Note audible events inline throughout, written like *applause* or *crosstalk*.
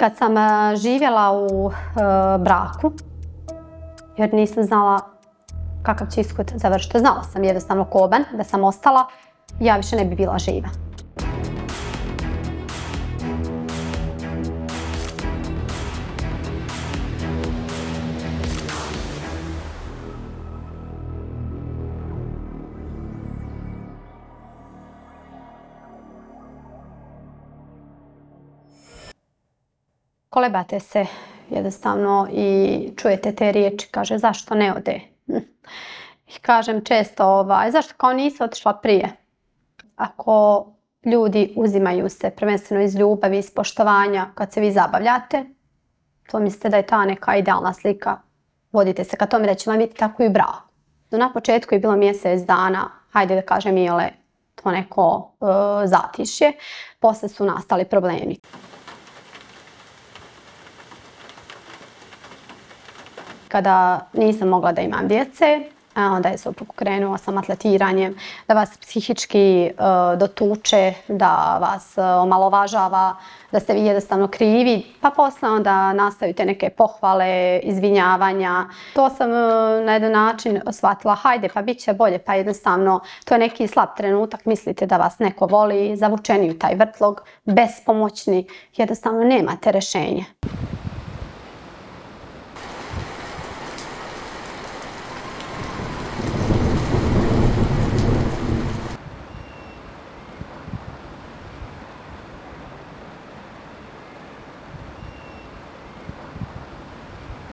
Kad sam e, živjela u e, braku, jer nisam znala kakav će ishod završiti. Znala sam jednostavno koban da sam ostala, ja više ne bi bila živa. Kolebate se jednostavno i čujete te riječi, kaže zašto ne ode. *laughs* I kažem često ovaj, zašto kao nisi otišla prije. Ako ljudi uzimaju se prvenstveno iz ljubavi, iz poštovanja kad se vi zabavljate, to mislite da je ta neka idealna slika. Vodite se ka tome da će vam biti tako i brak. No, na početku je bilo mjesec dana, hajde da kažem ile, to neko e, zatišje. Posle su nastali problemi. Kada nisam mogla da imam djece, onda je suprug krenuo sa atletiranjem, da vas psihički e, dotuče, da vas e, omalovažava, da ste vi jednostavno krivi, pa posle onda nastavite neke pohvale, izvinjavanja. To sam e, na jedan način shvatila, hajde pa bit će bolje, pa jednostavno to je neki slab trenutak, mislite da vas neko voli, zavučeni u taj vrtlog, bespomoćni, jednostavno nemate rešenje.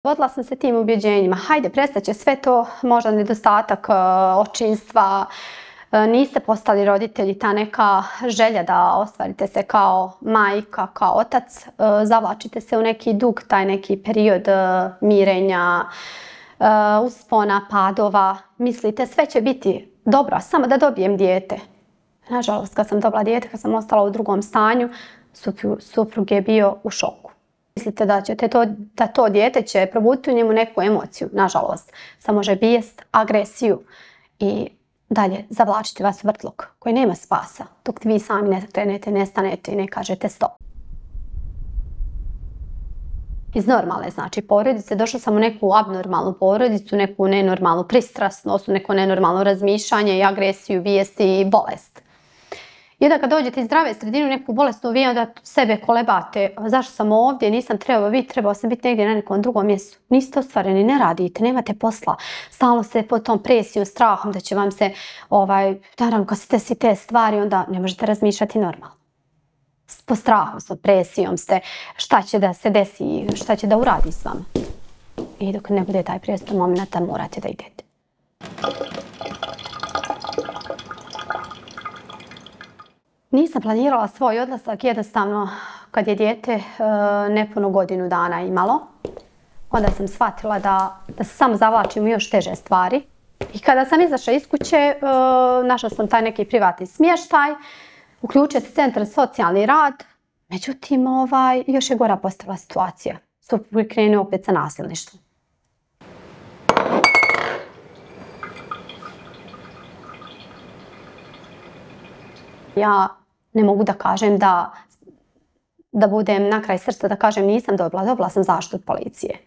Vodila sam se tim ubjeđenjima, hajde prestaće sve to, možda nedostatak e, očinstva, e, niste postali roditelji, ta neka želja da ostvarite se kao majka, kao otac, e, zavlačite se u neki dug, taj neki period mirenja, uspona, padova, mislite sve će biti dobro, samo da dobijem dijete. Nažalost, kad sam dobila dijete, kad sam ostala u drugom stanju, suprug je bio u šoku. Mislite da ćete to, da to dijete će probuditi u njemu neku emociju, nažalost. Samo može bijest, agresiju i dalje zavlačiti vas vrtlog koji nema spasa dok vi sami ne krenete, ne stanete i ne kažete stop. Iz normalne znači porodice došla sam u neku abnormalnu porodicu, neku nenormalnu pristrasnost, neku nenormalno razmišljanje i agresiju, vijesti i bolest. I onda kad dođete iz zdrave sredine u neku bolestnu, vi onda sebe kolebate. Zašto sam ovdje, nisam trebao biti, trebao sam biti negdje na nekom drugom mjestu. Niste ostvareni, ne radite, nemate posla. Stalno ste pod tom presijom, strahom da će vam se, ovaj, naravno kad ste svi te stvari, onda ne možete razmišljati normalno. Po strahu, s presijom ste, šta će da se desi, šta će da uradi s vama. I dok ne bude taj prijestan moment, morate da idete. Nisam planirala svoj odlasak, jednostavno kad je dijete e, nepunu godinu dana imalo, onda sam shvatila da, da se samo zavlačim u još teže stvari. I kada sam izašla iz kuće, e, našla sam taj neki privatni smještaj, uključio se centar socijalni rad, međutim ovaj, još je gora postala situacija. Suprug krenuo opet sa nasilništvom. Ja ne mogu da kažem da, da budem na kraj srca da kažem nisam dobila, dobila sam zaštitu od policije.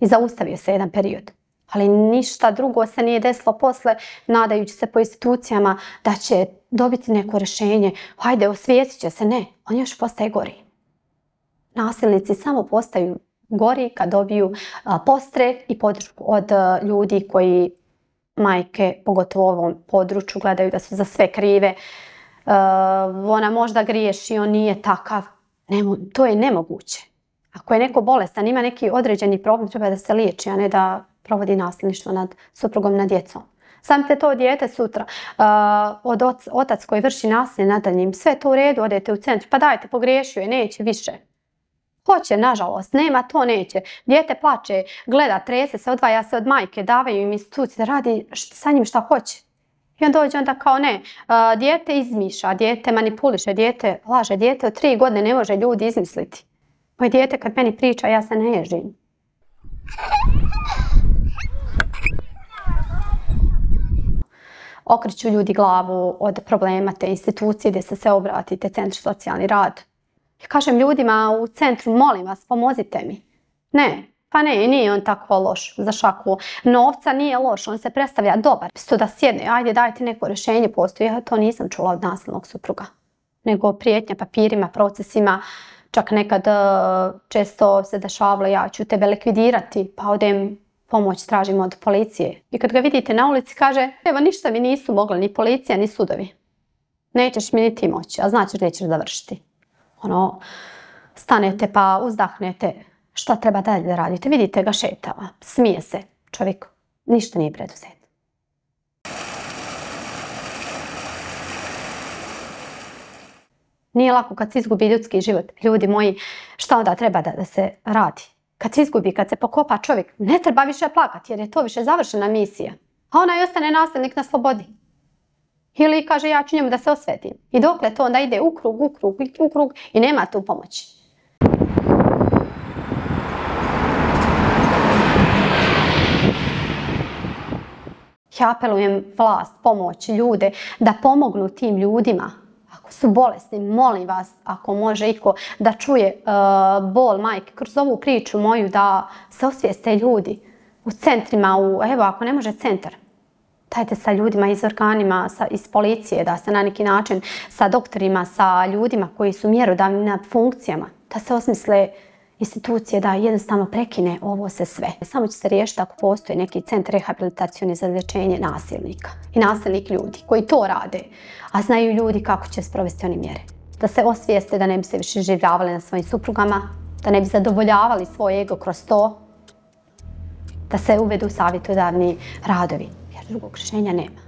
I zaustavio se jedan period. Ali ništa drugo se nije desilo posle, nadajući se po institucijama da će dobiti neko rješenje. Hajde, osvijestit će se. Ne, on još postaje gori. Nasilnici samo postaju gori kad dobiju postrek i podršku od ljudi koji majke, pogotovo u ovom području, gledaju da su za sve krive. Eh, ona možda griješi, on nije takav. to je nemoguće. Ako je neko bolestan, ima neki određeni problem, treba da se liječi, a ne da provodi nasljedništvo nad suprugom, nad djecom. Sam te to dijete sutra, eh, od otac koji vrši nasilje nad njim, sve to u redu, odete u centru, pa dajte, pogriješio je, neće više. Hoće, nažalost, nema to, neće. Dijete plače, gleda, trese se, odvaja se od majke, davaju im institucije da radi sa njim šta hoće. I on dođe onda kao ne, dijete izmiša, dijete manipuliše, dijete laže, dijete od tri godine ne može ljudi izmisliti. Moje dijete kad meni priča ja se ne ježim. Okreću ljudi glavu od problema te institucije gdje se sve obratite, centri socijalni rad. Kažem ljudima u centru, molim vas, pomozite mi. Ne, pa ne, nije on tako loš za šaku novca, nije loš, on se predstavlja dobar. Isto da sjedne, ajde dajte neko rješenje, postoji, ja to nisam čula od nasilnog supruga. Nego prijetnja papirima, procesima, čak nekad e, često se dešavalo ja ću tebe likvidirati, pa odem pomoć tražim od policije. I kad ga vidite na ulici kaže, evo ništa mi nisu mogli, ni policija, ni sudovi. Nećeš mi niti moći, a znači nećeš završiti. Ono, stanete pa uzdahnete, šta treba dalje da radite? Vidite ga šetava, smije se čovjek, ništa nije preduzet. Nije lako kad se izgubi ljudski život. Ljudi moji, šta onda treba da, se radi? Kad se izgubi, kad se pokopa čovjek, ne treba više plakati jer je to više završena misija. A ona i ostane nasljednik na slobodi. Ili kaže ja ću njemu da se osvetim. I dokle to onda ide u krug, u krug, u krug i nema tu pomoći. Apelujem vlast, pomoć, ljude da pomognu tim ljudima. Ako su bolesni, molim vas, ako može iko da čuje uh, bol majke kroz ovu priču moju da se osvijeste ljudi u centrima, u, evo ako ne može centar, dajte sa ljudima iz organima, sa, iz policije, da se na neki način sa doktorima, sa ljudima koji su mjerodavni na funkcijama, da se osmisle institucije da jednostavno prekine ovo se sve. Samo će se riješiti ako postoji neki centar rehabilitacijone za liječenje nasilnika i nasilnik ljudi koji to rade, a znaju ljudi kako će sprovesti oni mjere. Da se osvijeste da ne bi se više življavali na svojim suprugama, da ne bi zadovoljavali svoj ego kroz to, da se uvedu savjetodavni radovi, jer drugog rješenja nema.